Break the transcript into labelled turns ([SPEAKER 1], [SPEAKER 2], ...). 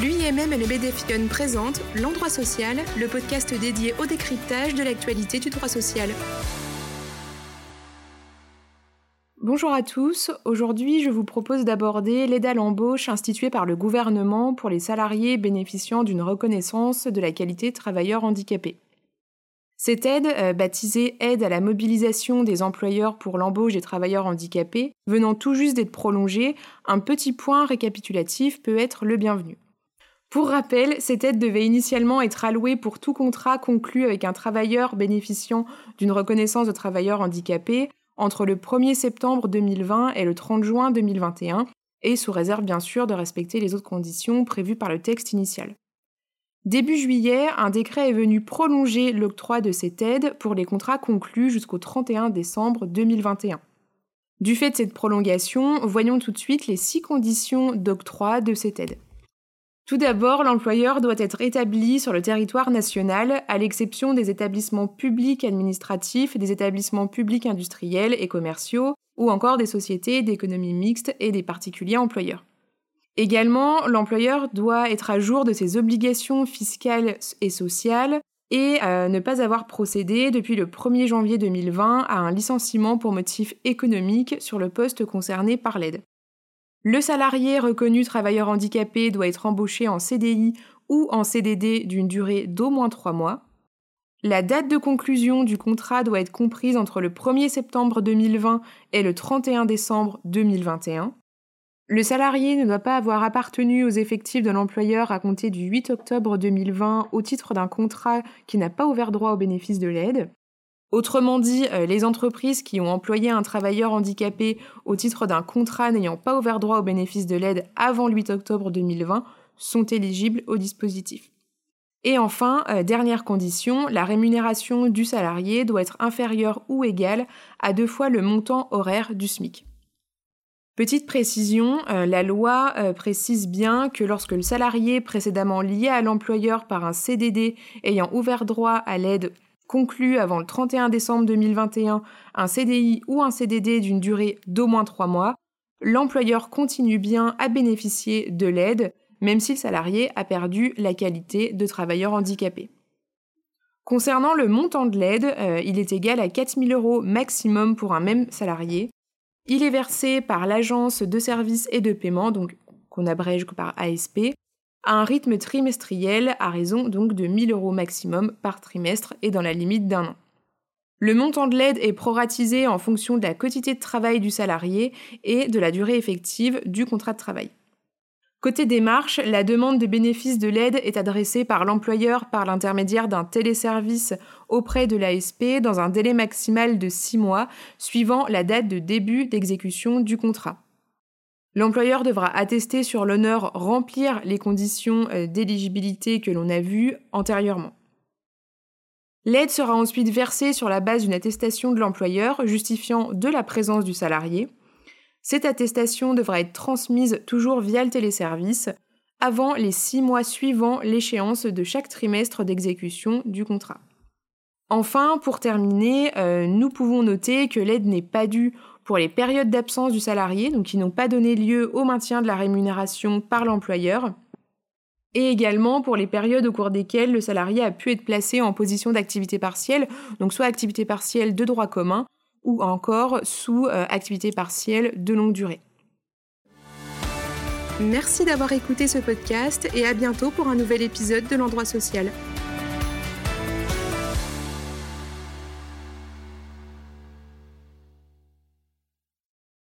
[SPEAKER 1] L'UIMM et le BDFION présentent L'Endroit Social, le podcast dédié au décryptage de l'actualité du droit social. Bonjour à tous, aujourd'hui je vous propose d'aborder l'aide à l'embauche instituée par le gouvernement pour les salariés bénéficiant d'une reconnaissance de la qualité travailleur handicapé. Cette aide, euh, baptisée Aide à la mobilisation des employeurs pour l'embauche des travailleurs handicapés, venant tout juste d'être prolongée, un petit point récapitulatif peut être le bienvenu. Pour rappel, cette aide devait initialement être allouée pour tout contrat conclu avec un travailleur bénéficiant d'une reconnaissance de travailleur handicapé entre le 1er septembre 2020 et le 30 juin 2021, et sous réserve bien sûr de respecter les autres conditions prévues par le texte initial. Début juillet, un décret est venu prolonger l'octroi de cette aide pour les contrats conclus jusqu'au 31 décembre 2021. Du fait de cette prolongation, voyons tout de suite les six conditions d'octroi de cette aide. Tout d'abord, l'employeur doit être établi sur le territoire national, à l'exception des établissements publics administratifs, des établissements publics industriels et commerciaux, ou encore des sociétés d'économie mixte et des particuliers employeurs. Également, l'employeur doit être à jour de ses obligations fiscales et sociales et euh, ne pas avoir procédé depuis le 1er janvier 2020 à un licenciement pour motif économique sur le poste concerné par l'aide. Le salarié reconnu travailleur handicapé doit être embauché en CDI ou en CDD d'une durée d'au moins 3 mois. La date de conclusion du contrat doit être comprise entre le 1er septembre 2020 et le 31 décembre 2021. Le salarié ne doit pas avoir appartenu aux effectifs de l'employeur à compter du 8 octobre 2020 au titre d'un contrat qui n'a pas ouvert droit au bénéfice de l'aide. Autrement dit, euh, les entreprises qui ont employé un travailleur handicapé au titre d'un contrat n'ayant pas ouvert droit au bénéfice de l'aide avant le 8 octobre 2020 sont éligibles au dispositif. Et enfin, euh, dernière condition, la rémunération du salarié doit être inférieure ou égale à deux fois le montant horaire du SMIC. Petite précision, euh, la loi précise bien que lorsque le salarié précédemment lié à l'employeur par un CDD ayant ouvert droit à l'aide conclu avant le 31 décembre 2021 un CDI ou un CDD d'une durée d'au moins trois mois, l'employeur continue bien à bénéficier de l'aide, même si le salarié a perdu la qualité de travailleur handicapé. Concernant le montant de l'aide, euh, il est égal à 4 000 euros maximum pour un même salarié, il est versé par l'agence de services et de paiement, donc qu'on abrège par ASP, un rythme trimestriel à raison donc de 1000 euros maximum par trimestre et dans la limite d'un an. Le montant de l'aide est proratisé en fonction de la quantité de travail du salarié et de la durée effective du contrat de travail. Côté démarche, la demande de bénéfice de l'aide est adressée par l'employeur par l'intermédiaire d'un téléservice auprès de l'ASP dans un délai maximal de 6 mois suivant la date de début d'exécution du contrat. L'employeur devra attester sur l'honneur remplir les conditions euh, d'éligibilité que l'on a vues antérieurement. L'aide sera ensuite versée sur la base d'une attestation de l'employeur justifiant de la présence du salarié cette attestation devra être transmise toujours via le téléservice avant les six mois suivant l'échéance de chaque trimestre d'exécution du contrat. Enfin, pour terminer, euh, nous pouvons noter que l'aide n'est pas due pour les périodes d'absence du salarié, donc qui n'ont pas donné lieu au maintien de la rémunération par l'employeur, et également pour les périodes au cours desquelles le salarié a pu être placé en position d'activité partielle, donc soit activité partielle de droit commun, ou encore sous euh, activité partielle de longue durée. Merci d'avoir écouté ce podcast et à bientôt pour un nouvel épisode de l'endroit social.